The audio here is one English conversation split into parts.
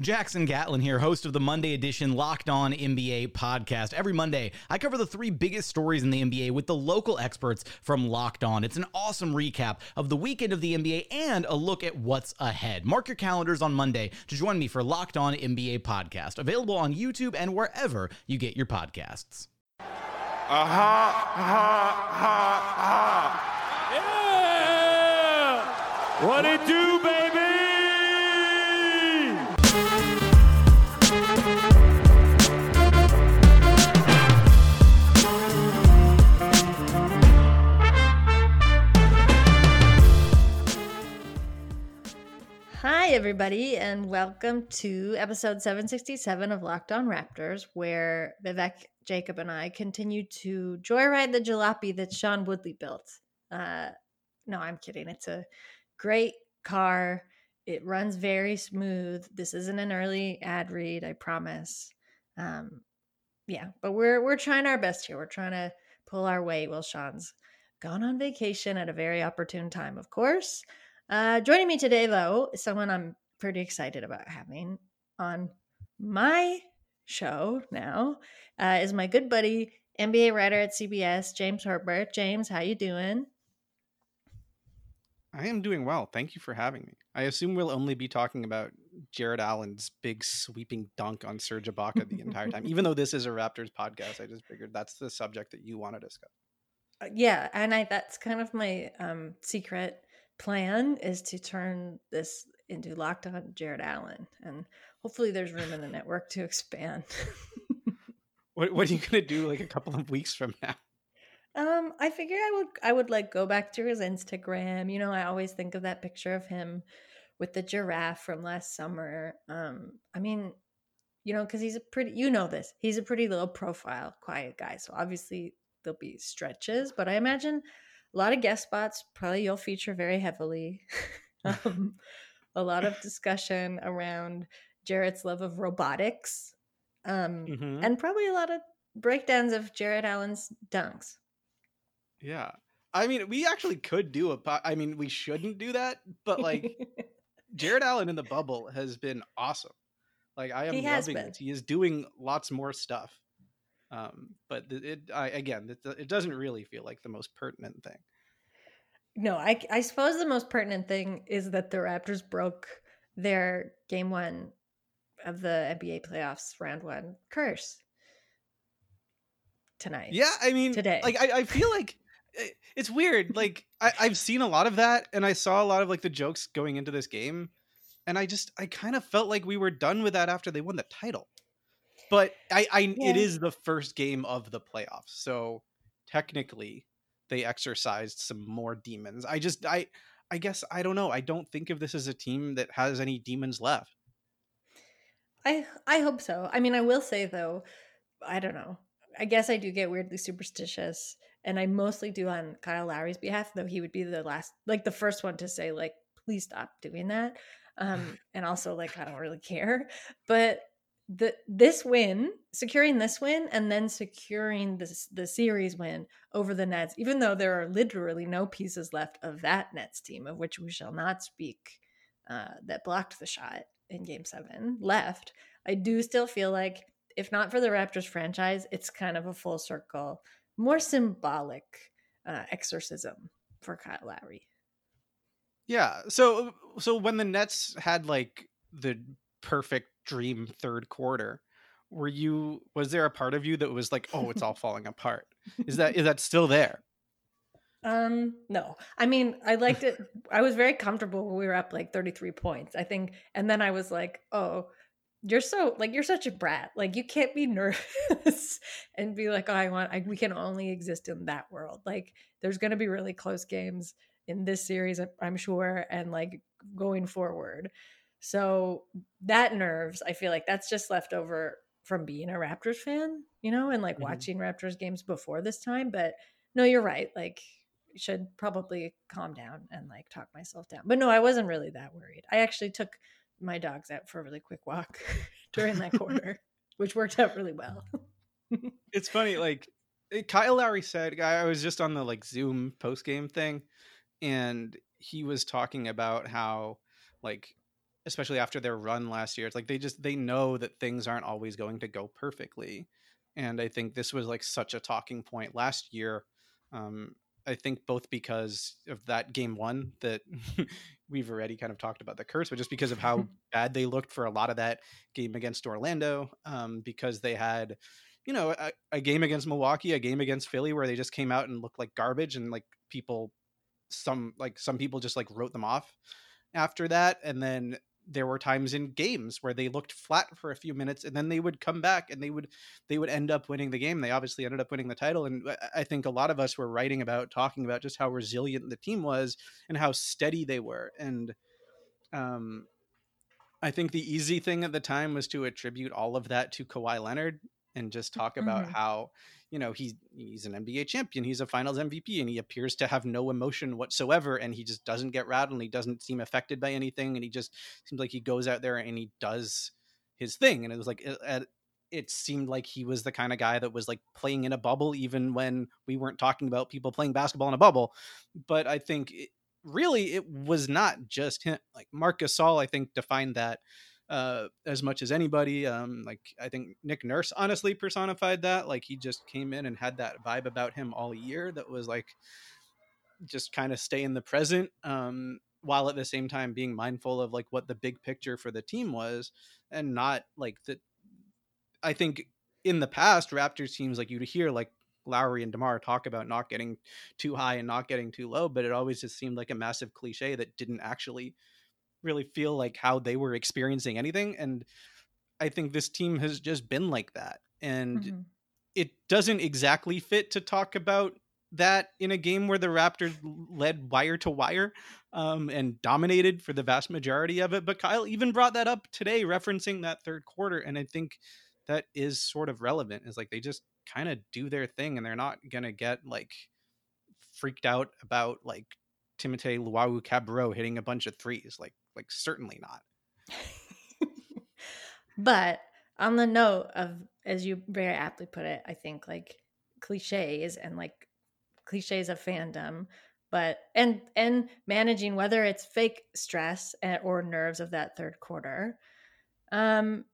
Jackson Gatlin here, host of the Monday edition Locked On NBA podcast. Every Monday, I cover the three biggest stories in the NBA with the local experts from Locked On. It's an awesome recap of the weekend of the NBA and a look at what's ahead. Mark your calendars on Monday to join me for Locked On NBA podcast, available on YouTube and wherever you get your podcasts. Aha, aha, aha, aha. Yeah! What it do, Everybody, and welcome to episode 767 of Locked On Raptors, where Vivek, Jacob, and I continue to joyride the jalopy that Sean Woodley built. Uh, no, I'm kidding. It's a great car. It runs very smooth. This isn't an early ad read, I promise. Um, yeah, but we're we're trying our best here. We're trying to pull our weight while Sean's gone on vacation at a very opportune time, of course. Uh, joining me today, though, is someone I'm pretty excited about having on my show now. Uh, is my good buddy, NBA writer at CBS, James Herbert. James, how you doing? I am doing well. Thank you for having me. I assume we'll only be talking about Jarrett Allen's big sweeping dunk on Serge Ibaka the entire time. Even though this is a Raptors podcast, I just figured that's the subject that you want to discuss. Uh, yeah, and I that's kind of my um, secret plan is to turn this into locked on Jarrett Allen, and hopefully there's room in the network to expand. what What are you gonna do like a couple of weeks from now? Um, I figure I would I would like go back to his Instagram. You know, I always think of that picture of him with the giraffe from last summer. Um, I mean, you know, because he's a pretty you know this. He's a pretty low profile, quiet guy. So obviously there'll be stretches, but I imagine a lot of guest spots. Probably you'll feature very heavily. um, a lot of discussion around Jarrett's love of robotics, um, Mhm. and probably a lot of breakdowns of Jarrett Allen's dunks. Yeah, I mean, we actually could do a. po- I mean, we shouldn't do that, but like Jarrett Allen in the bubble has been awesome. Like I am He loving been. it. He is doing lots more stuff. Um, but it, I, again, it, it doesn't really feel like the most pertinent thing. no, I, I suppose the most pertinent thing is that the Raptors broke their game one of the NBA playoffs round one curse tonight. Yeah, I mean, Today. like I, I feel like it's weird. Like I, I've seen a lot of that, and I saw a lot of like the jokes going into this game, and I just I kind of felt like we were done with that after they won the title. But I, I Yeah. it is the first game of the playoffs, so technically they exercised some more demons. I just I I guess I don't know. I don't think of this as a team that has any demons left. I I hope so. I mean, I will say though, I don't know. I guess I do get weirdly superstitious, and I mostly do on Kyle Lowry's behalf, though he would be the last, like the first one to say, like, please stop doing that. Um, and also, like, I don't really care. But the this win, securing this win, and then securing this the series win over the Nets, even though there are literally no pieces left of that Nets team, of which we shall not speak, uh, that blocked the shot in Game Seven left. I do still feel like if not for the Raptors franchise, it's kind of a full circle, more symbolic uh, exorcism for Kyle Lowry. Yeah. So so when the Nets had like the perfect dream third quarter, were you was there a part of you that was like, "Oh, it's all falling apart." Is that is that still there? Um, no. I mean, I liked it. I was very comfortable when we were up like 33 points, I think. And then I was like, oh, you're so like you're such a brat. Like you can't be nervous and be like, oh, I want I, we can only exist in that world. Like there's gonna be really close games in this series, I'm sure, and like going forward. So that nerves, I feel like that's just left over from being a Raptors fan, you know, and like Mhm. watching Raptors games before this time. But no, you're right. Like should probably calm down and like talk myself down. But no, I wasn't really that worried. I actually took my dogs out for a really quick walk during that quarter, which worked out really well. It's funny, like eh, Kyle Lowry said, I was just on the like Zoom post game thing, and he was talking about how like especially after their run last year, it's like they just they know that things aren't always going to go perfectly. And I think this was like such a talking point last year. Um, I think both because of that game one that we've already kind of talked about the curse, but just because of how bad they looked for a lot of that game against Orlando, um, because they had, you know, a, a game against Milwaukee, a game against Philly where they just came out and looked like garbage and like people, some like some people just like wrote them off after that. And then there were times in games where they looked flat for a few minutes and then they would come back and they would they would end up winning the game. They obviously ended up winning the title and I- i think a lot of us were writing about talking about just how resilient the team was and how steady they were and um i think the easy thing at the time was to attribute all of that to Kawhi Leonard and just talk about Mhm. how you know he's he's an NBA champion, he's a Finals MVP, and he appears to have no emotion whatsoever, and he just doesn't get rattled, and he doesn't seem affected by anything, and he just seems like he goes out there and he does his thing, and it was like it, it- it seemed like he was the kind of guy that was like playing in a bubble, even when we weren't talking about people playing basketball in a bubble. But I think it, really it was not just him. Like Marcus Gasol, I think defined that uh, as much as anybody. Um, like I think Nick Nurse honestly personified that. Like he just came in and had that vibe about him all year that was like just kind of stay in the present. Um, while at the same time being mindful of like what the big picture for the team was and not like that I think in the past Raptors teams like you'd hear like Lowry and DeMar talk about not getting too high and not getting too low, but it always just seemed like a massive cliche that didn't actually really feel like how they were experiencing anything. And I think this team has just been like that. And Mhm. it doesn't exactly fit to talk about that in a game where the Raptors led wire to wire um, and dominated for the vast majority of it. But Kyle even brought that up today, referencing that third quarter. And I think that is sort of relevant. Is like they just kind of do their thing and they're not going to get like freaked out about like Timothé Luwawu-Cabarrot hitting a bunch of threes. Like, like certainly not. but on the note of, as you very aptly put it, I think like cliches and like cliches of fandom, but and and managing whether it's fake stress or nerves of that third quarter. Um,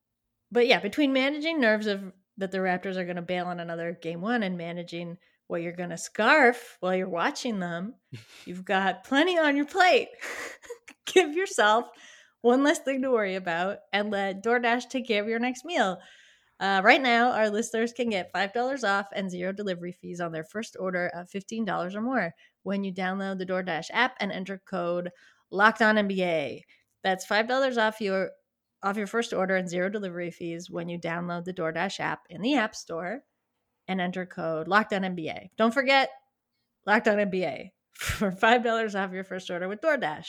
but yeah, between managing nerves of that the Raptors are going to bail on another game one and managing what you're going to scarf while you're watching them, you've got plenty on your plate. Give yourself one less thing to worry about and let DoorDash take care of your next meal. Uh, right now, our listeners can get $5 off and zero delivery fees on their first order of $15 or more when you download the DoorDash app and enter code Locked On NBA. That's $5 off your off your first order and zero delivery fees when you download the DoorDash app in the App Store and enter code Locked On NBA. Don't forget Locked On NBA for $5 off your first order with DoorDash.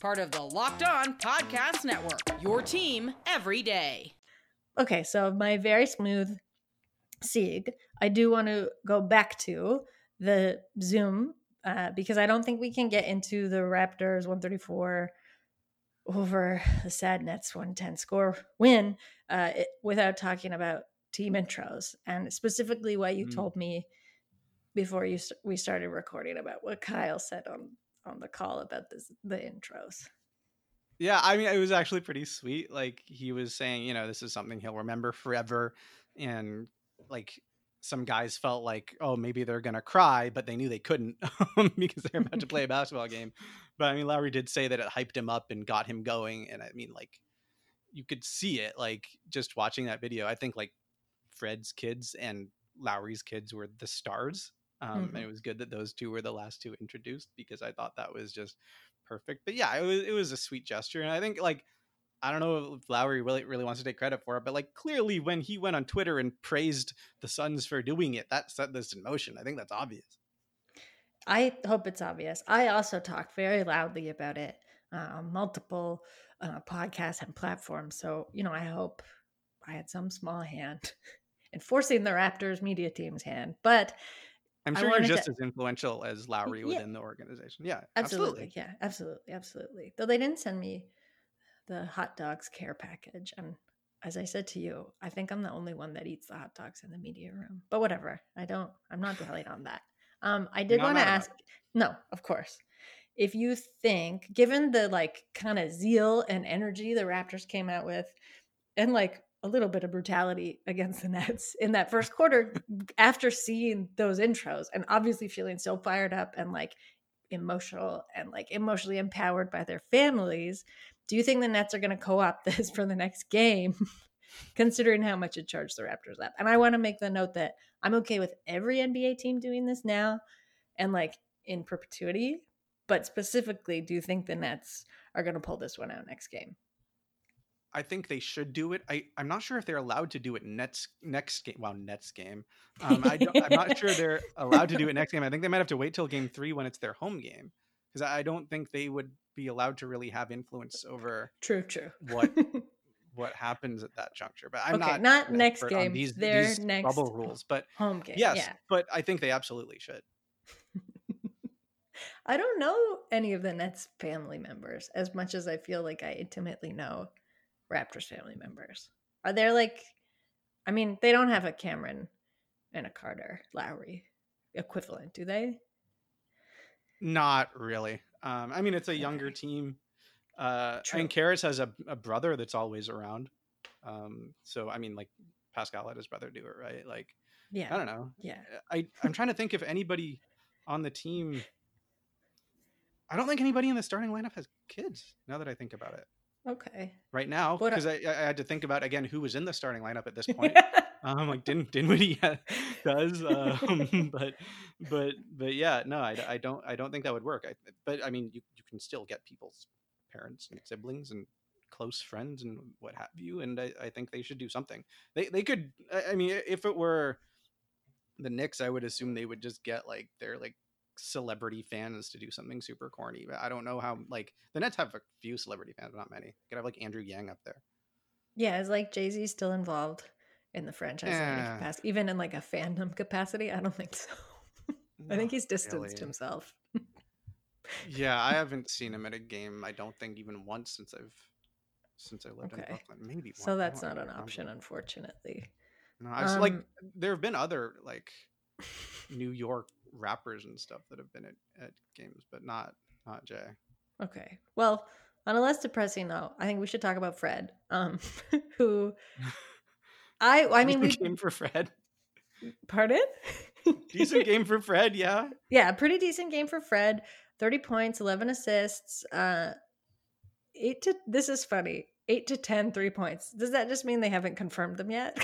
Part of the Locked On Podcast Network, your team every day. Okay, so my very smooth Sieg, I do want to go back to the Zoom uh, because I don't think we can get into the Raptors 134 over the Sad Nets 110 score win uh, it, without talking about team intros and specifically what you Mm. told me before you st- we started recording about what Kyle said on on the call about this the intros. Yeah, I mean, it was actually pretty sweet. Like he was saying, you know, this is something he'll remember forever, and like some guys felt like, oh, maybe they're gonna cry, but they knew they couldn't because they're about to play a basketball game. But I mean, Lowry did say that it hyped him up and got him going, and I mean, like you could see it, like just watching that video. I think like Fred's kids and Lowry's kids were the stars. Um, Mhm. And it was good that those two were the last two introduced because I thought that was just perfect. But yeah, it was it was a sweet gesture, and I think like I don't know if Lowry really really wants to take credit for it, but like clearly when he went on Twitter and praised the Suns for doing it, that set this in motion. I think that's obvious. I hope it's obvious. I also talked very loudly about it uh, on multiple uh, podcasts and platforms. So, you know, I hope I had some small hand in forcing the Raptors media team's hand. But I'm sure you're just to- as influential as Lowry Yeah. within the organization. Yeah, absolutely, absolutely. yeah, absolutely, absolutely. Though they didn't send me the hot dogs care package. And as I said to you, I think I'm the only one that eats the hot dogs in the media room. But whatever. I don't, I'm not dwelling on that. Um, I did want to ask, no, of course. If you think, given the like kind of zeal and energy the Raptors came out with, and like a little bit of brutality against the Nets in that first quarter, after seeing those intros and obviously feeling so fired up and like emotional and like emotionally empowered by their families, do you think the Nets are going to co-opt this for the next game? Considering how much it charged the Raptors up. And I want to make the note that I'm okay with every NBA team doing this now and like in perpetuity. But specifically, do you think the Nets are going to pull this one out next game? I think they should do it. I, I'm not sure if they're allowed to do it next next game. Well, Nets game. Um, I don't, I'm not sure they're allowed to do it next game. I think they might have to wait till game three when it's their home game because I don't think they would be allowed to really have influence over True, true. what what happens at that juncture. But I'm Okay, not not next game, These, their these next bubble rules, but home game. yes, Yeah. but I think they absolutely should. I don't know any of the Nets family members as much as I feel like I intimately know Raptors family members. Are there like, I mean, they don't have a Cameron and a Carter Lowry equivalent, do they? Not really. Um, I mean, it's a younger team. Uh, True. mean, Caris has a, a brother that's always around. Um, so I mean, like Pascal let his brother do it, right? Like, Yeah. I don't know. Yeah. I I'm trying to think if anybody on the team. I don't think anybody in the starting lineup has kids. Now that I think about it, Okay. right now, because I, I had to think about again who was in the starting lineup at this point. um, like Din Dinwiddie ha- does, um, but but but yeah, no, I, I don't I don't think that would work. I, but I mean, you you can still get people's parents and siblings and close friends and what have you, and I, I think they should do something. They they could. I I mean, if it were the Knicks, I would assume they would just get like their like celebrity fans to do something super corny. But I don't know how. Like the Nets have a few celebrity fans, but not many. You could have like Andrew Yang up there. yeah. Is like Jay Z still involved in the franchise in any Yeah. capacity, even in like a fandom capacity? I don't think so. I think he's distanced really. himself. Yeah, I haven't seen him at a game. I don't think even once since I've since I lived in Brooklyn. Maybe So one- that's not an remember. option, unfortunately. No, I was like, Um, there have been other like New York rappers and stuff that have been at, at games, but not not Jay. Okay. Well, on a less depressing note, I think we should talk about Fred, um, who I I mean, we game for Fred. pardon. Decent game for Fred. Yeah. yeah, pretty decent game for Fred. Thirty points, eleven assists. Uh, eight to this is funny. Eight to 10 three points. Does that just mean they haven't confirmed them yet?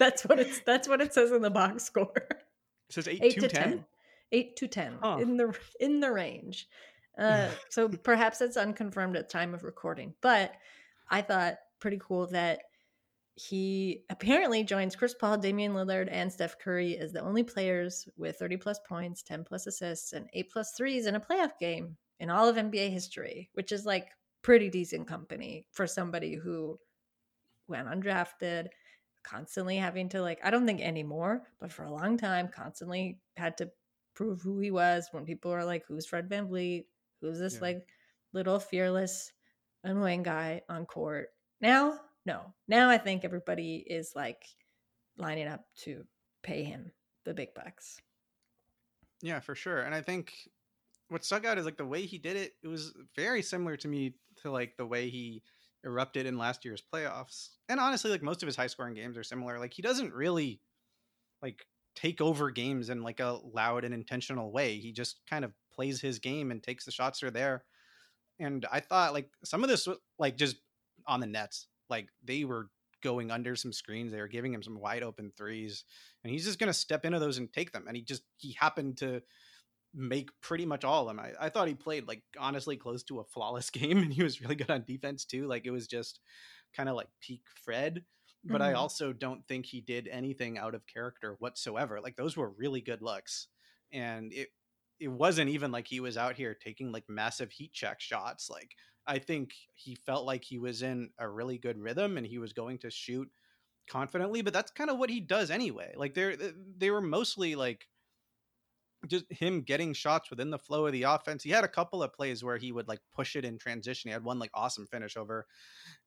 That's what it's. That's what it says in the box score. It says eight, eight to to 10? ten. Eight to ten Huh. in the in the range. Uh, so perhaps it's unconfirmed at time of recording, but I thought pretty cool that he apparently joins Chris Paul, Damian Lillard, and Steph Curry as the only players with 30 plus points, 10 plus assists, and 8 plus threes in a playoff game in all of NBA history, which is like pretty decent company for somebody who went undrafted, constantly having to like I don't think anymore, but for a long time constantly had to prove who he was when people are like who's Fred VanVleet? Who's this Yeah. like little fearless annoying guy on court? Now, no. Now I think everybody is like lining up to pay him the big bucks. Yeah, for sure. And I think what stuck out is like the way he did it. It was very similar to me to like the way he erupted in last year's playoffs. And honestly, like most of his high scoring games are similar. Like he doesn't really like take over games in like a loud and intentional way. He just kind of plays his game and takes the shots that are there. And I thought like some of this was like just on the nets. Like they were going under some screens. They were giving him some wide open threes. And he's just gonna step into those and take them. And he just he happened to make pretty much all of them. I, I thought he played like honestly close to a flawless game and he was really good on defense too. Like it was just kind of like peak Fred. But I Mhm. also don't think he did anything out of character whatsoever. Like those were really good looks. And it it wasn't even like he was out here taking like massive heat check shots. Like I think he felt like he was in a really good rhythm and he was going to shoot confidently, but that's kind of what he does anyway. Like they're they were mostly like just him getting shots within the flow of the offense. He had a couple of plays where he would like push it in transition. He had one like awesome finish over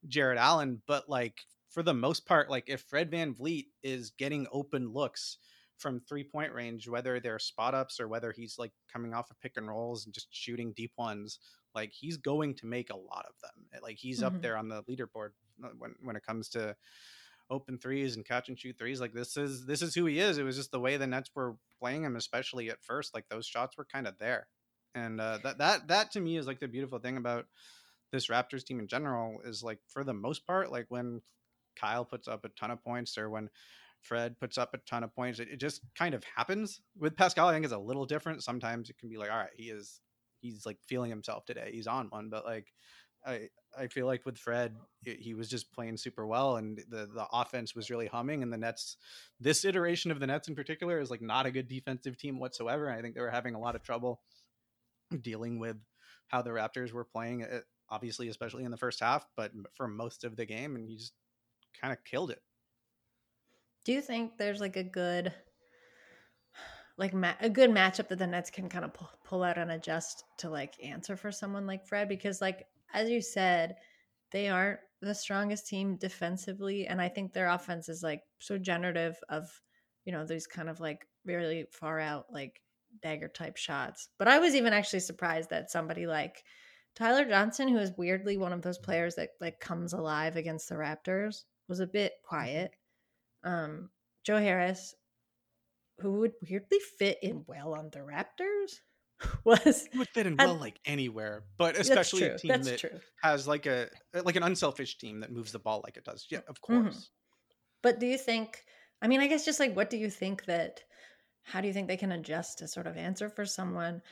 Jarrett Allen, but like for the most part, like if Fred VanVleet is getting open looks from three point range, whether they're spot ups or whether he's like coming off of pick and rolls and just shooting deep ones, like he's going to make a lot of them. Like he's Mhm. up there on the leaderboard uh, when when it comes to open threes and catch and shoot threes. Like this is this is who he is. It was just the way the Nets were playing him, especially at first. Like those shots were kind of there, and uh, that that that to me is like the beautiful thing about this Raptors team in general is like for the most part, like when Kyle puts up a ton of points or when Fred puts up a ton of points, it, it just kind of happens. With Pascal, I think is a little different. Sometimes it can be like, all right, he is he's like feeling himself today. He's on one, but like I I feel like with Fred, he was just playing super well, and the the offense was really humming. And the Nets, this iteration of the Nets in particular, is like not a good defensive team whatsoever. I think they were having a lot of trouble dealing with how the Raptors were playing. uh, Obviously, especially in the first half, but for most of the game, and he just kind of killed it. Do you think there's like a good like ma- a good matchup that the Nets can kind of pull, pull out and adjust to like answer for someone like Fred because like as you said they aren't the strongest team defensively and I think their offense is like so generative of you know these kind of like really far out like dagger type shots. But I was even actually surprised that somebody like Tyler Johnson who is weirdly one of those players that like comes alive against the Raptors was a bit quiet um, Joe Harris, who would weirdly fit in well on the Raptors, was He would fit in well like anywhere, but especially a team That's that true. has like a like an unselfish team that moves the ball like it does. Yeah, of Mhm. course. But do you think? I mean, I guess just like, what do you think that? How do you think they can adjust to sort of answer for someone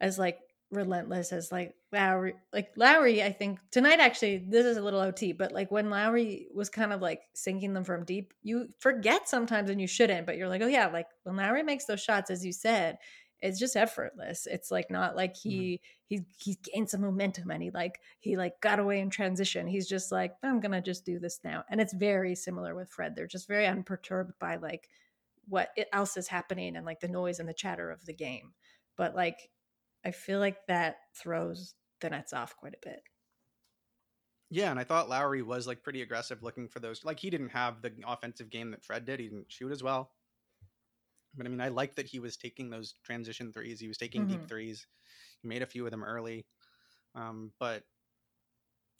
as like relentless as like Lowry? Like Lowry, I think tonight actually this is a little OT, but like when Lowry was kind of like sinking them from deep, you forget sometimes and you shouldn't, but you're like, oh yeah, like when Lowry makes those shots, as you said, it's just effortless. It's like not like mm-hmm. he he he gained some momentum and he like he like got away in transition. He's just like I'm gonna just do this now, and it's very similar with Fred. They're just very unperturbed by like what else is happening and like the noise and the chatter of the game. But like I feel like that throws the Nets off quite a bit. Yeah, and I thought Lowry was like pretty aggressive looking for those. Like he didn't have the offensive game that Fred did. He didn't shoot as well. But I mean, I like that he was taking those transition threes. He was taking Mhm. deep threes. He made a few of them early. Um, but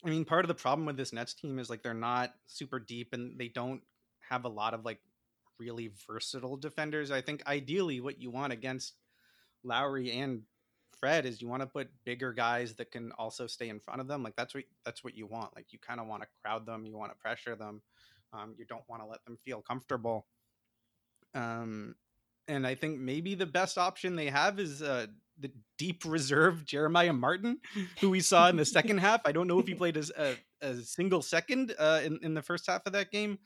I mean, part of the problem with this Nets team is like they're not super deep and they don't have a lot of like really versatile defenders. I think ideally what you want against Lowry and Fred is you want to put bigger guys that can also stay in front of them. Like that's what that's what you want. Like you kind of want to crowd them. You want to pressure them. Um, you don't want to let them feel comfortable. Um, and I think maybe the best option they have is uh, the deep reserve Jeremiah Martin, who we saw in the second half. I don't know if he played as a, a single second uh, in in the first half of that game,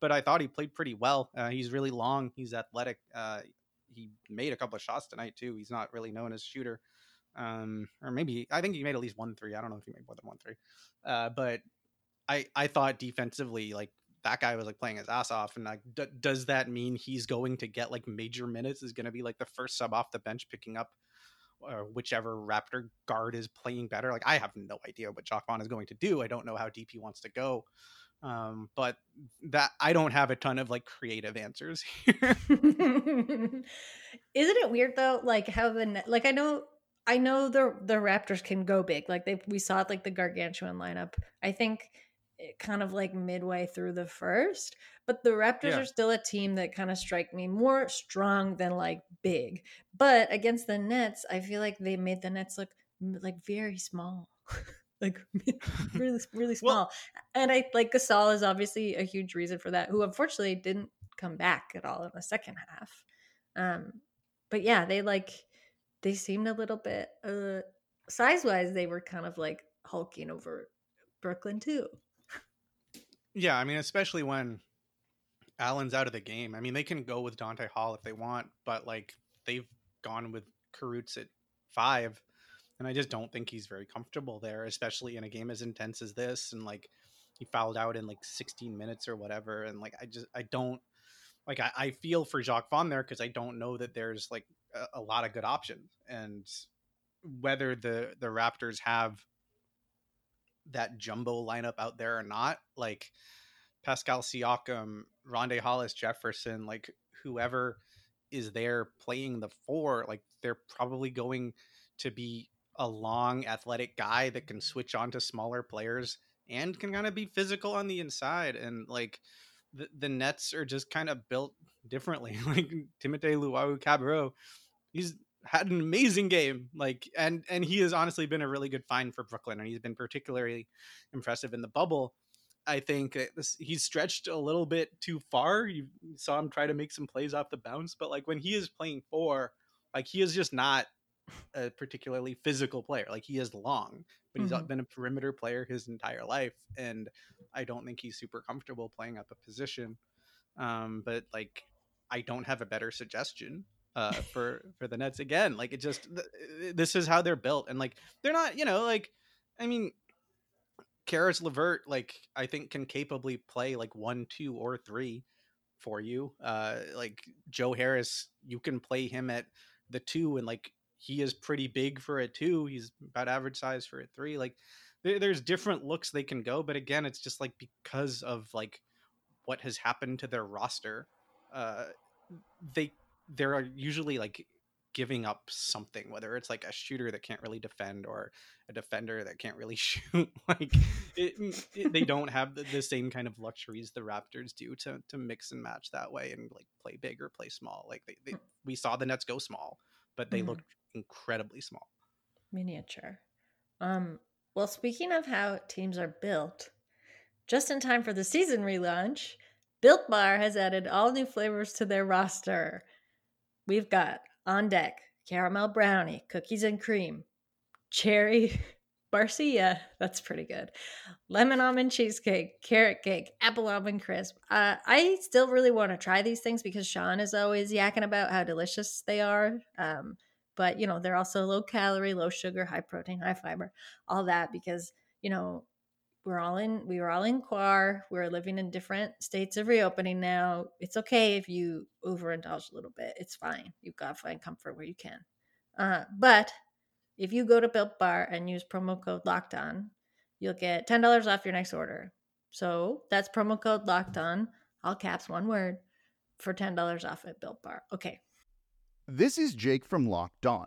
but I thought he played pretty well. Uh, he's really long. He's athletic. Uh, he made a couple of shots tonight too. He's not really known as a shooter, um, or maybe I think he made at least one three. I don't know if he made more than one three, uh, but I I thought defensively like that guy was like playing his ass off, and like, d- does that mean he's going to get like major minutes? Is going to be like the first sub off the bench, picking up or whichever Raptor guard is playing better. Like I have no idea what Vaughn is going to do. I don't know how deep he wants to go. Um, but that I don't have a ton of like creative answers here. Isn't it weird though? Like how the like I know I know the the Raptors can go big. Like they we saw it like the gargantuan lineup. I think kind of like midway through the first, but the Raptors Yeah. are still a team that kind of strike me more strong than like big. But against the Nets, I feel like they made the Nets look like very small. like really really small. Well- and I like Gasol is obviously a huge reason for that, who unfortunately didn't come back at all in the second half. Um, but yeah, they like they seemed a little bit uh size wise, they were kind of like hulking over Brooklyn too. Yeah, I mean, especially when Allen's out of the game. I mean, they can go with Donta Hall if they want, but like they've gone with Kurucs at five, and I just don't think he's very comfortable there, especially in a game as intense as this. And like he fouled out in like 16 minutes or whatever, and like I just I don't like I, I feel for Jacques Vaughn there because I don't know that there's like a, a lot of good options, and whether the the Raptors have that jumbo lineup out there or not, like Pascal Siakam, Rondae Hollis Jefferson, like whoever is there playing the four, like they're probably going to be a long athletic guy that can switch on to smaller players and can kind of be physical on the inside. And like the, the Nets are just kind of built differently. like Timothé Luwawu-Cabarrot, he's had an amazing game. Like and and he has honestly been a really good find for Brooklyn, and he's been particularly impressive in the bubble. I think this, he's stretched a little bit too far. You saw him try to make some plays off the bounce, but like when he is playing four, like he is just not a particularly physical player. Like he is long, but he's Mhm. been a perimeter player his entire life, and I don't think he's super comfortable playing up a position. Um, but like, I don't have a better suggestion uh, for for the Nets again. Like it just th- this is how they're built, and like they're not, you know, like I mean, Caris LeVert, like I think can capably play like one, two, or three for you. Uh, like Joe Harris, you can play him at the two, and like he is pretty big for a two. He's about average size for a three. Like there, there's different looks they can go, but again, it's just like because of like what has happened to their roster, uh, they they're usually like giving up something whether it's like a shooter that can't really defend or a defender that can't really shoot like it, it- they don't have the, the same kind of luxuries the raptors do to to mix and match that way and like play big or play small like they, they we saw the nets go small but they Mhm. looked incredibly small Miniature. Um, well, speaking of how teams are built, just in time for the season relaunch, Built Bar has added all new flavors to their roster. We've got on deck caramel brownie, cookies and cream, cherry barcia, that's pretty good, lemon almond cheesecake, carrot cake, apple almond crisp. Uh, I still really want to try these things because Sean is always yakking about how delicious they are. Um, but you know they're also low calorie low sugar high protein high fiber all that because you know we're all in we were all in quar we're living in different states of reopening now it's okay if you overindulge a little bit it's fine you've got to find comfort where you can. Uh, but if you go to built bar and use promo code locked on you'll get $10 off your next order. So that's promo code locked on all caps one word for $10 off at built bar. Okay. This is Jake from Locked On.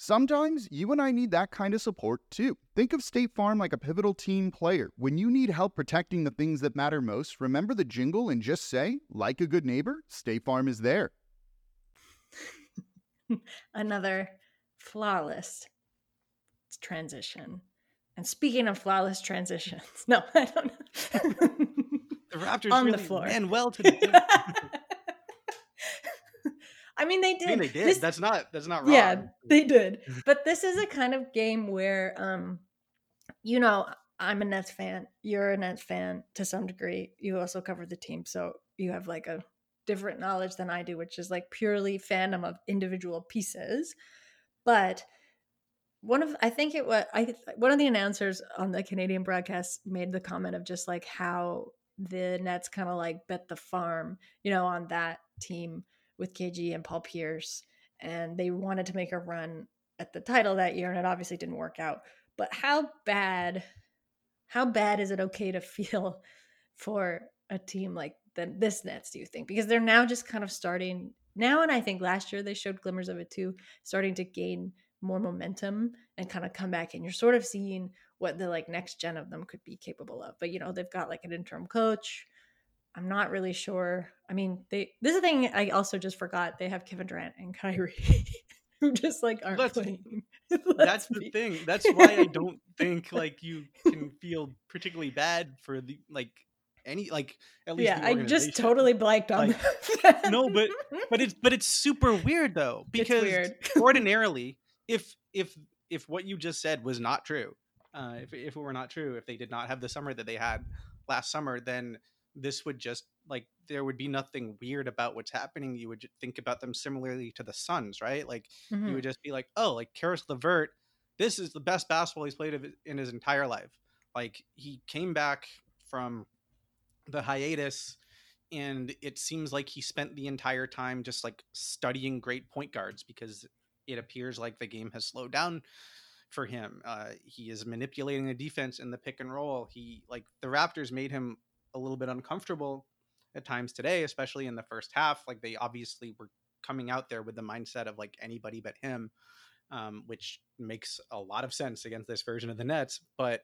Sometimes you and I need that kind of support too. Think of State Farm like a pivotal team player. When you need help protecting the things that matter most, remember the jingle and just say, like a good neighbor, State Farm is there. Another flawless transition. And speaking of flawless transitions, no, I don't know. The Raptors On the floor. and well to the I mean, they I did. mean, they did. This- that's not that's not wrong. yeah, they did. But this is a kind of game where, um, you know, I'm a Nets fan. You're a Nets fan to some degree. You also cover the team, so you have like a different knowledge than I do, which is like purely fandom of individual pieces. But one of I think it was I one of the announcers on the Canadian broadcast made the comment of just like how the Nets kind of like bet the farm, you know, on that team with KG and Paul Pierce, and they wanted to make a run at the title that year, and it obviously didn't work out. But how bad, how bad is it okay to feel for a team like the, this Nets? Do you think because they're now just kind of starting now, and I think last year they showed glimmers of it too, starting to gain more momentum and kind of come back, and you're sort of seeing what the like next gen of them could be capable of. But you know, they've got like an interim coach. I'm not really sure. I mean, they this is a thing I also just forgot. They have Kevin Durant and Kyrie who just like aren't Let's- playing. That's Let's the thing. That's why I don't think like you can feel particularly bad for the like any like at least Yeah, I just totally blanked on Like, that. no, but but it's but it's super weird though because weird. ordinarily if if if what you just said was not true, uh, if if it were not true, if they did not have the summer that they had last summer, then this would just like there would be nothing weird about what's happening. You would think about them similarly to the Suns, right? Like you Mhm. would just be like, oh, like Caris LeVert, this is the best basketball he's played in his entire life. Like he came back from the hiatus, and it seems like he spent the entire time just like studying great point guards because it appears like the game has slowed down for him. Uh, he is manipulating the defense in the pick and roll. He like the Raptors made him a little bit uncomfortable at times today, especially in the first half. Like they obviously were coming out there with the mindset of like anybody but him, um, which makes a lot of sense against this version of the Nets. But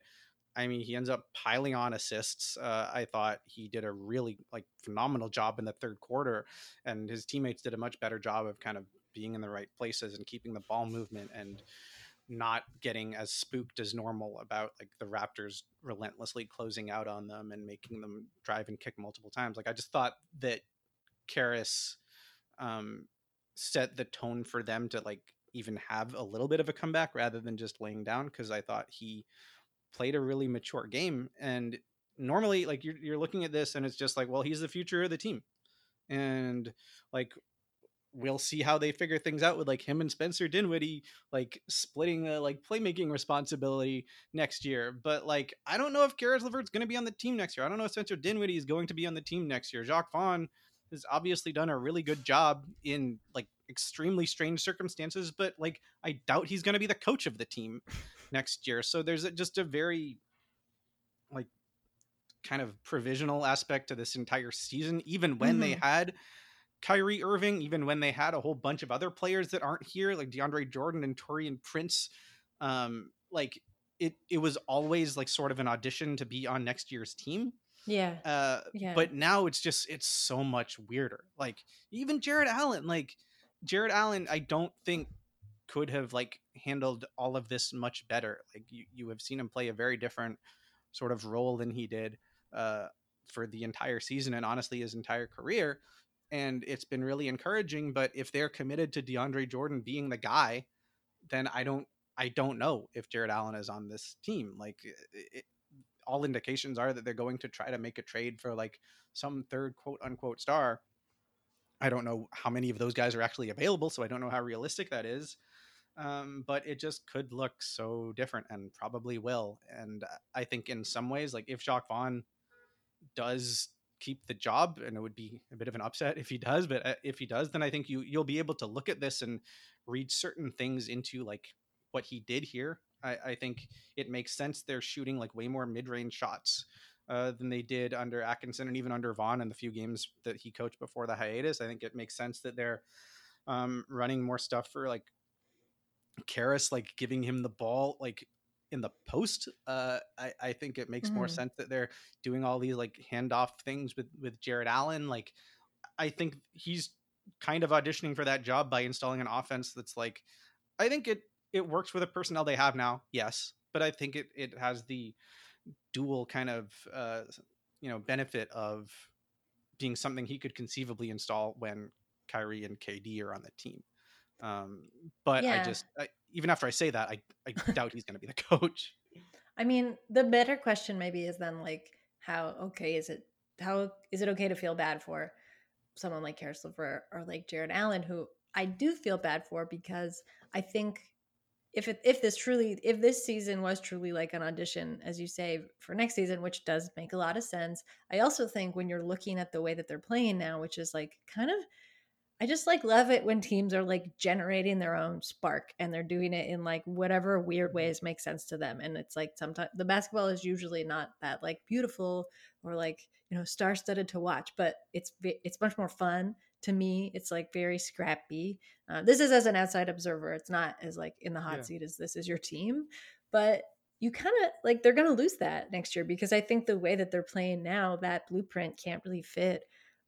I mean, he ends up piling on assists. Uh, I thought he did a really like phenomenal job in the third quarter, and his teammates did a much better job of kind of being in the right places and keeping the ball movement and not getting as spooked as normal about like the Raptors relentlessly closing out on them and making them drive and kick multiple times. Like I just thought that Caris um, set the tone for them to like even have a little bit of a comeback rather than just laying down because I thought he played a really mature game and normally like you're, you're looking at this and it's just like well he's the future of the team and like we'll see how they figure things out with like him and Spencer Dinwiddie like splitting the like playmaking responsibility next year. But like I don't know if Caris LeVert's going to be on the team next year. I don't know if Spencer Dinwiddie is going to be on the team next year. Jacques Vaughn has obviously done a really good job in like extremely strange circumstances, but like I doubt he's going to be the coach of the team next year. So there's a, just a very like kind of provisional aspect to this entire season even when they mm-hmm. had Kyrie Irving, even when they had a whole bunch of other players that aren't here, like DeAndre Jordan and Taurean Prince, um, like it it was always like sort of an audition to be on next year's team. yeah. Uh, Yeah. But now it's just it's so much weirder. Like even Jarrett Allen, like Jarrett Allen, I don't think could have like handled all of this much better. Like you you have seen him play a very different sort of role than he did uh, for the entire season and honestly his entire career. And it's been really encouraging. But if they're committed to DeAndre Jordan being the guy, then I don't I don't know if Jarrett Allen is on this team. Like it, all indications are that they're going to try to make a trade for like some third quote unquote star. I don't know how many of those guys are actually available, so I don't know how realistic that is. Um, but it just could look so different and probably will. And I think in some ways, like if Jacques Vaughn does keep the job, and it would be a bit of an upset if he does, but uh, if he does, then I think you you'll be able to look at this and read certain things into like what he did here. I, I think it makes sense they're shooting like way more mid-range shots uh, than they did under Atkinson and even under Vaughn in the few games that he coached before the hiatus. I think it makes sense that they're um, running more stuff for like Caris like giving him the ball like in the post. Uh, I, I think it makes more Mhm. sense that they're doing all these like handoff things with with Jarrett Allen. Like, I think he's kind of auditioning for that job by installing an offense that's like, I think it it works with the personnel they have now. Yes, but I think it it has the dual kind of uh, you know benefit of being something he could conceivably install when Kyrie and KD are on the team. Um, but I just I, even after I say that, I I doubt he's going to be the coach. I mean, the better question maybe is then like, how okay is it? How is it okay to feel bad for someone like Caris LeVert or like Jarrett Allen, who I do feel bad for because I think if it, if this truly if this season was truly like an audition, as you say, for next season, which does make a lot of sense, I also think when you're looking at the way that they're playing now, which is like kind of I just like love it when teams are like generating their own spark and they're doing it in like whatever weird ways make sense to them. And it's like sometimes the basketball is usually not that like beautiful or like, you know, star studded to watch, but it's, it's much more fun to me. It's like very scrappy. Uh, this is as an outside observer. It's not as like in the hot Yeah. seat as this is your team, but you kind of like they're going to lose that next year because I think the way that they're playing now, that blueprint can't really fit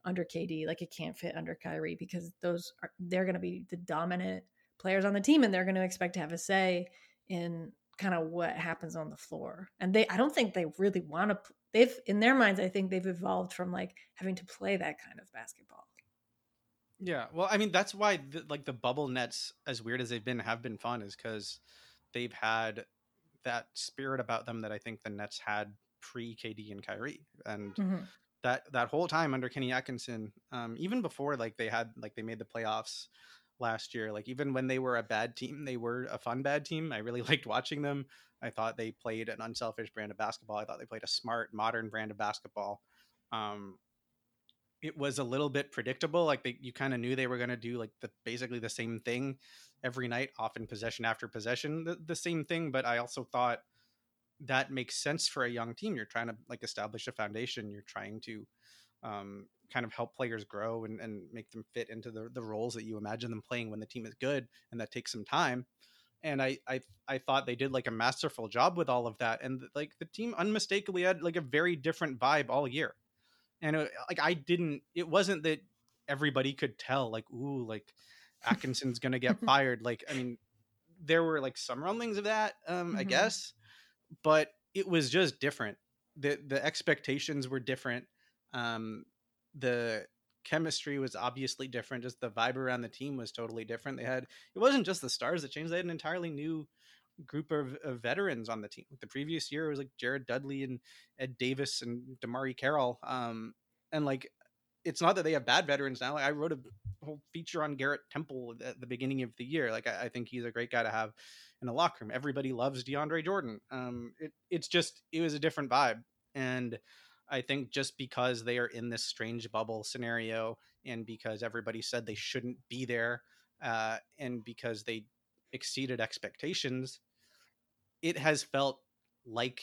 under KD. Like it can't fit under Kyrie because those are they're going to be the dominant players on the team, and they're going to expect to have a say in kind of what happens on the floor. And they, I don't think they really want to. They've in their minds, I think they've evolved from like having to play that kind of basketball. Yeah, well, I mean that's why the, like the bubble nets, as weird as they've been, have been fun, is because they've had that spirit about them that I think the Nets had pre KD and Kyrie, and Mhm. That that whole time under Kenny Atkinson, um, even before like they had like they made the playoffs last year, like even when they were a bad team, they were a fun bad team. I really liked watching them. I thought they played an unselfish brand of basketball. I thought they played a smart, modern brand of basketball. Um, it was a little bit predictable. Like they, you kind of knew they were going to do like the basically the same thing every night, often possession after possession, the, the same thing. But I also thought that makes sense for a young team. You're trying to like establish a foundation. You're trying to um, kind of help players grow and, and make them fit into the, the roles that you imagine them playing when the team is good, and that takes some time. And I, I I thought they did like a masterful job with all of that, and like the team unmistakably had like a very different vibe all year. And it, like I didn't, it wasn't that everybody could tell like ooh like Atkinson's gonna get fired. Like I mean, there were like some rumblings of that, um, I Mhm. guess, but it was just different. the The expectations were different. Um, the chemistry was obviously different. Just the vibe around the team was totally different. They had it wasn't just the stars that changed. They had an entirely new group of, of veterans on the team. The previous year it was like Jared Dudley and Ed Davis and DeMarre Carroll. Um, and like it's not that they have bad veterans now. Like, I wrote a whole feature on Garrett Temple at the beginning of the year. Like I, I think he's a great guy to have in the locker room. Everybody loves DeAndre Jordan. Um, it, it's just it was a different vibe, and I think just because they are in this strange bubble scenario, and because everybody said they shouldn't be there, uh, and because they exceeded expectations, it has felt like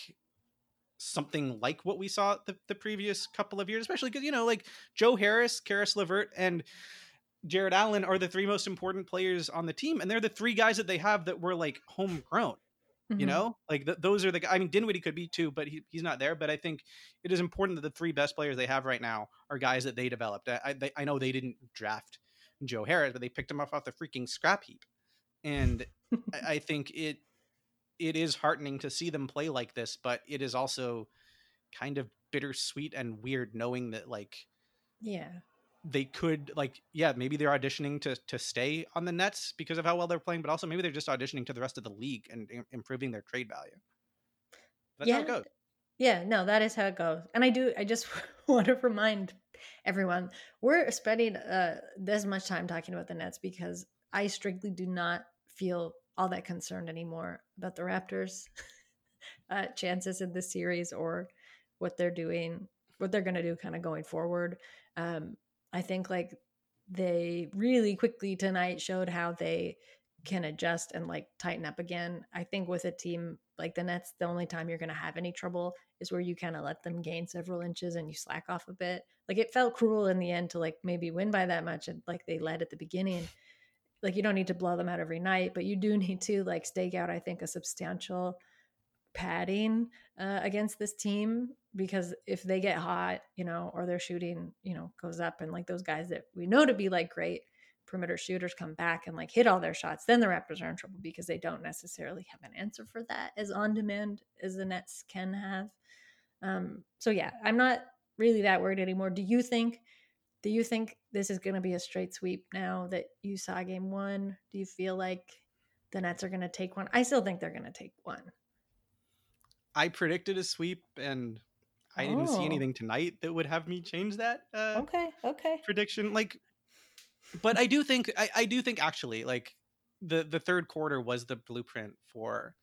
something like what we saw the, the previous couple of years, especially because you know, like Joe Harris, Caris LeVert, and Jarrett Allen are the three most important players on the team, and they're the three guys that they have that were like homegrown. You Mhm. know, like th- those are the. I mean, Dinwiddie could be too, but he, he's not there. But I think it is important that the three best players they have right now are guys that they developed. I I, they, I know they didn't draft Joe Harris, but they picked him up off the freaking scrap heap, and I, I think it it is heartening to see them play like this, but it is also kind of bittersweet and weird knowing that like yeah. they could like yeah maybe they're auditioning to to stay on the Nets because of how well they're playing, but also maybe they're just auditioning to the rest of the league and im- improving their trade value. That's how it Yeah. goes. Yeah, no, that is how it goes. And I do, I just want to remind everyone we're spending uh, this much time talking about the Nets because I strictly do not feel all that concerned anymore about the Raptors' uh, chances in this series or what they're doing, what they're going to do kind of going forward. Um, I think like they really quickly tonight showed how they can adjust and like tighten up again. I think with a team like the Nets, the only time you're going to have any trouble is where you kind of let them gain several inches and you slack off a bit. Like it felt cruel in the end to like maybe win by that much and like they led at the beginning. Like you don't need to blow them out every night, but you do need to like stake out, I think, a substantial padding uh, against this team because if they get hot, you know, or their shooting, you know, goes up and like those guys that we know to be like great perimeter shooters come back and like hit all their shots, then the Raptors are in trouble because they don't necessarily have an answer for that as on demand as the Nets can have. Um, so yeah, I'm not really that worried anymore. Do you think? Do you think this is going to be a straight sweep now that you saw game one? Do you feel like the Nets are going to take one? I still think they're going to take one. I predicted a sweep, and I didn't see Oh. anything tonight that would have me change that uh, Okay, okay. prediction. Like, but I do think I, I do think actually like the the third quarter was the blueprint for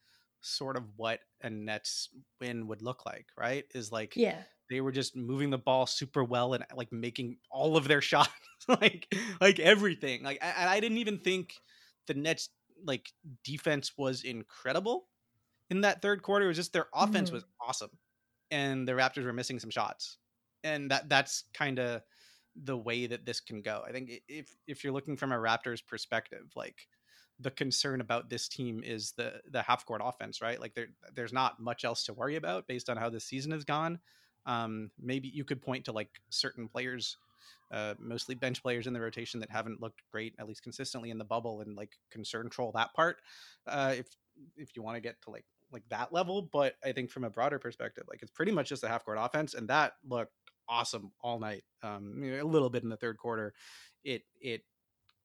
sort of what a Nets win would look like. Right? Is like Yeah. They were just moving the ball super well and like making all of their shots like like everything like and i didn't even think the nets like defense was incredible in that third quarter it was just their offense Mhm. was awesome and the raptors were missing some shots and that that's kind of the way that this can go i think if if you're looking from a raptors perspective like the concern about this team is the the half court offense right like there there's not much else to worry about based on how this season has gone um, maybe you could point to like certain players, uh, mostly bench players in the rotation that haven't looked great, at least consistently in the bubble, and like concern troll that part. Uh, if if you want to get to like like that level, but I think from a broader perspective, like it's pretty much just a half court offense, and that looked awesome all night. Um, a little bit in the third quarter, it it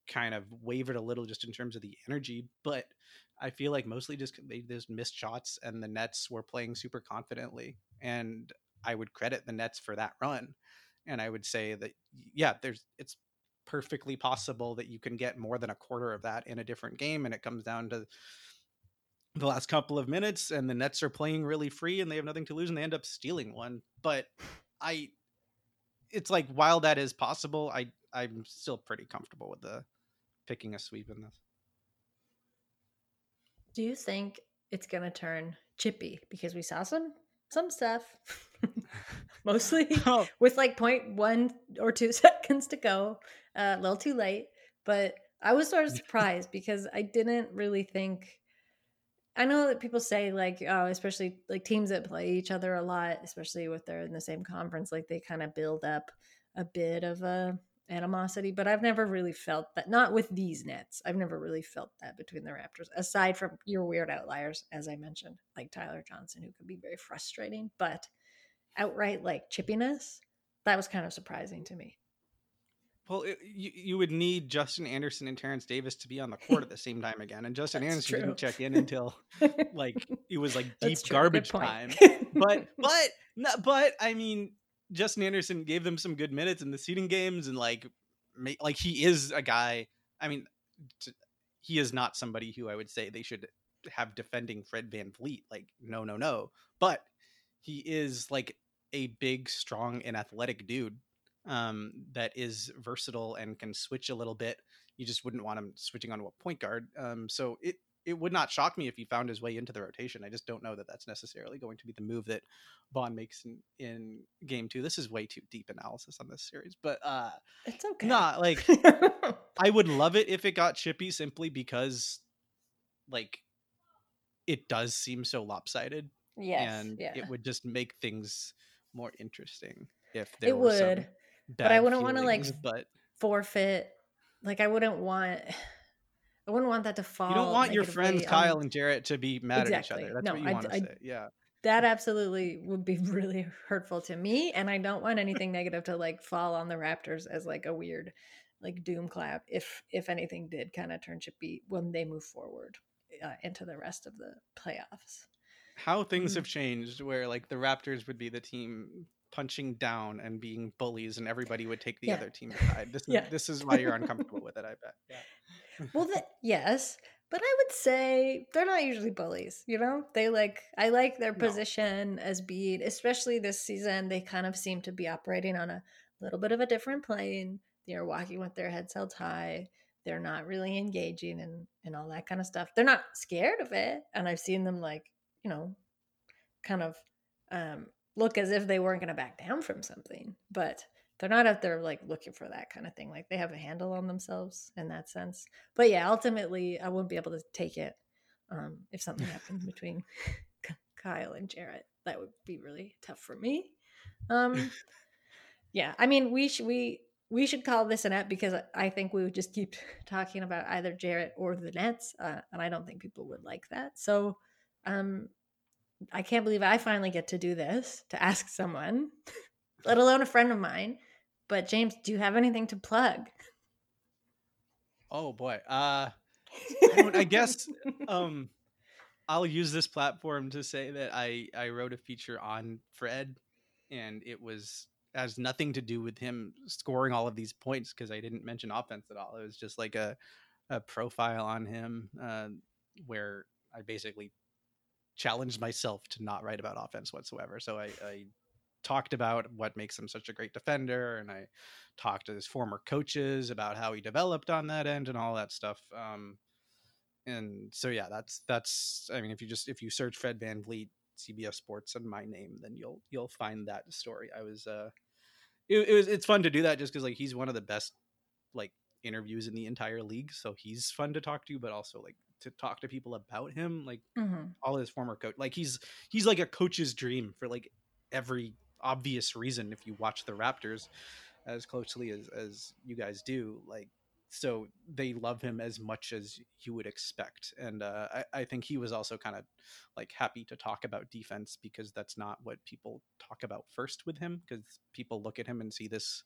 kind of wavered a little just in terms of the energy, but I feel like mostly just they just missed shots, and the Nets were playing super confidently, and I would credit the Nets for that run. And I would say that yeah, there's it's perfectly possible that you can get more than a quarter of that in a different game and it comes down to the last couple of minutes and the Nets are playing really free and they have nothing to lose and they end up stealing one. But I it's like while that is possible, I I'm still pretty comfortable with the picking a sweep in this. Do you think it's gonna turn chippy because we saw some some stuff, mostly Oh. with like point one or two seconds to go, uh, a little too late. But I was sort of surprised because I didn't really think. I know that people say like, oh, especially like teams that play each other a lot, especially if they're in the same conference, like they kind of build up a bit of a animosity. But I've never really felt that. Not with these Nets. I've never really felt that between the Raptors, aside from your weird outliers, as I mentioned, like Tyler Johnson, who could be very frustrating. But outright like chippiness, that was kind of surprising to me. Well, it, you, you would need Justin Anderson and Terence Davis to be on the court at the same time again, and Justin That's Anderson true. didn't check in until like it was like deep That's true. Good garbage time. But but no, but I mean, Justin Anderson gave them some good minutes in the seeding games, and like like he is a guy. I mean, t- he is not somebody who I would say they should have defending Fred VanVleet. Like no no no, but he is like a big, strong, and athletic dude um, that is versatile and can switch a little bit. You just wouldn't want him switching onto a point guard. Um, so it it would not shock me if he found his way into the rotation. I just don't know that that's necessarily going to be the move that Vaughn makes in, in game two. This is way too deep analysis on this series, but uh, it's okay. not like I would love it if it got chippy simply because like it does seem so lopsided yes, and yeah. it would just make things more interesting if there It were some would, but I wouldn't wanna, like, but forfeit. Like I wouldn't want. I wouldn't want that to fall. you don't want your friends on- Kyle and Jarrett to be mad at each other. That's No, what you I want to I- say. Yeah. that absolutely would be really hurtful to me and i don't want anything negative to like fall on the raptors as like a weird like doom clap if if anything did kind of turn chippy when they move forward uh, into the rest of the playoffs How things Mm. have changed where like the Raptors would be the team punching down and being bullies and everybody would take the Yeah. other team aside. This is Yeah. this is why you're uncomfortable with it, I bet. Yeah. well that yes but i would say they're not usually bullies you know they like i like their No. position as being especially this season they kind of seem to be operating on a little bit of a different plane they're walking with their heads held high they're not really engaging and and all that kind of stuff they're not scared of it and i've seen them like you know kind of um look as if they weren't going to back down from something but they're not out there like looking for that kind of thing. Like they have a handle on themselves in that sense. But yeah, ultimately, I wouldn't be able to take it um, if something happened between Kyle and Jarrett. That would be really tough for me. Um, yeah, I mean, we should we we should call this an app because I think we would just keep talking about either Jarrett or the Nets, uh, and I don't think people would like that. So, um, I can't believe I finally get to do this to ask someone, let alone a friend of mine. But James, do you have anything to plug? Oh boy. Uh I, I guess um I'll use this platform to say that I I wrote a feature on Fred and it was has nothing to do with him scoring all of these points because I didn't mention offense at all. It was just like a a profile on him uh, where I basically challenged myself to not write about offense whatsoever. So I, I talked about what makes him such a great defender, and I talked to his former coaches about how he developed on that end and all that stuff. Um, and so yeah, that's that's. I mean, if you just if you search Fred VanVleet CBS Sports and my name, then you'll you'll find that story. I was uh, it, it was it's fun to do that just because like he's one of the best like interviews in the entire league, so he's fun to talk to, but also like to talk to people about him, like Mm-hmm. all his former coach. Like he's he's like a coach's dream for like every obvious reason if you watch the Raptors as closely as as you guys do. Like so they love him as much as you would expect. And uh, I, I think he was also kind of like happy to talk about defense because that's not what people talk about first with him because people look at him and see this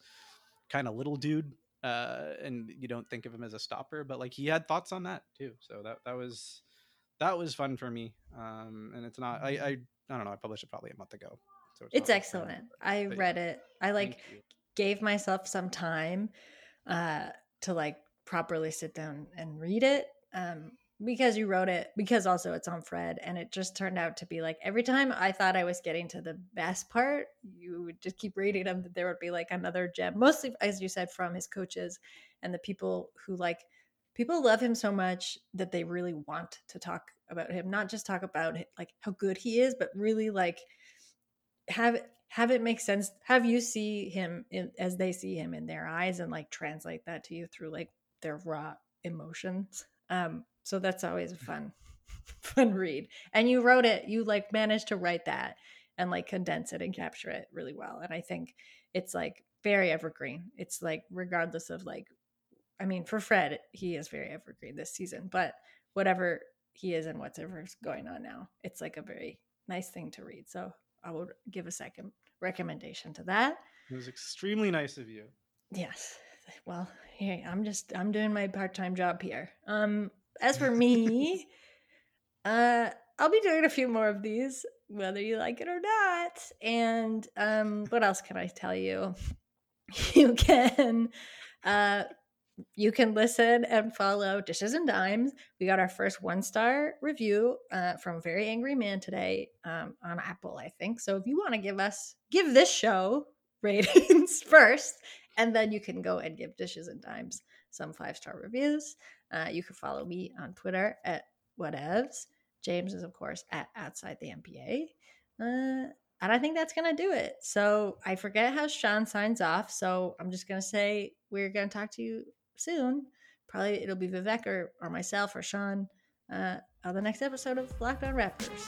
kind of little dude uh, and you don't think of him as a stopper, but like he had thoughts on that too. So that that was that was fun for me. Um, and it's not I, I I don't know. I published it probably a month ago. So It's brand excellent. new, I but read it. I like gave myself some time uh to like properly sit down and read it um because you wrote it because also it's on Fred and it just turned out to be like every time I thought I was getting to the best part you would just keep reading them that there would be like another gem mostly as you said from his coaches and the people who like people love him so much that they really want to talk about him not just talk about like how good he is but really like have have it make sense have you see him in, as they see him in their eyes and like translate that to you through like their raw emotions? Um so that's always a fun fun read and you wrote it you like managed to write that and like condense it and capture it really well and i think it's like very evergreen it's like regardless of like i mean for fred he is very evergreen this season but whatever he is and whatever's going on now it's like a very nice thing to read so i would give a second recommendation to that It was extremely nice of you. Yes. Well, hey, I'm just I'm doing my part-time job here. Um as for me, uh I'll be doing a few more of these whether you like it or not. And um what else can I tell you? You can uh you can listen and follow Dishes and Dimes. We got our first one star review uh, from Very Angry Man today um, on Apple, I think. So if you want to give us, give this show ratings first, and then you can go and give Dishes and Dimes some five star reviews. Uh, you can follow me on Twitter at whatevs. James is, of course, at outside the NBA. Uh, and I think that's going to do it. So I forget how Sean signs off. So I'm just going to say we're going to talk to you soon. Probably it'll be Vivek or, or myself or Sean uh, on the next episode of Locked On Raptors.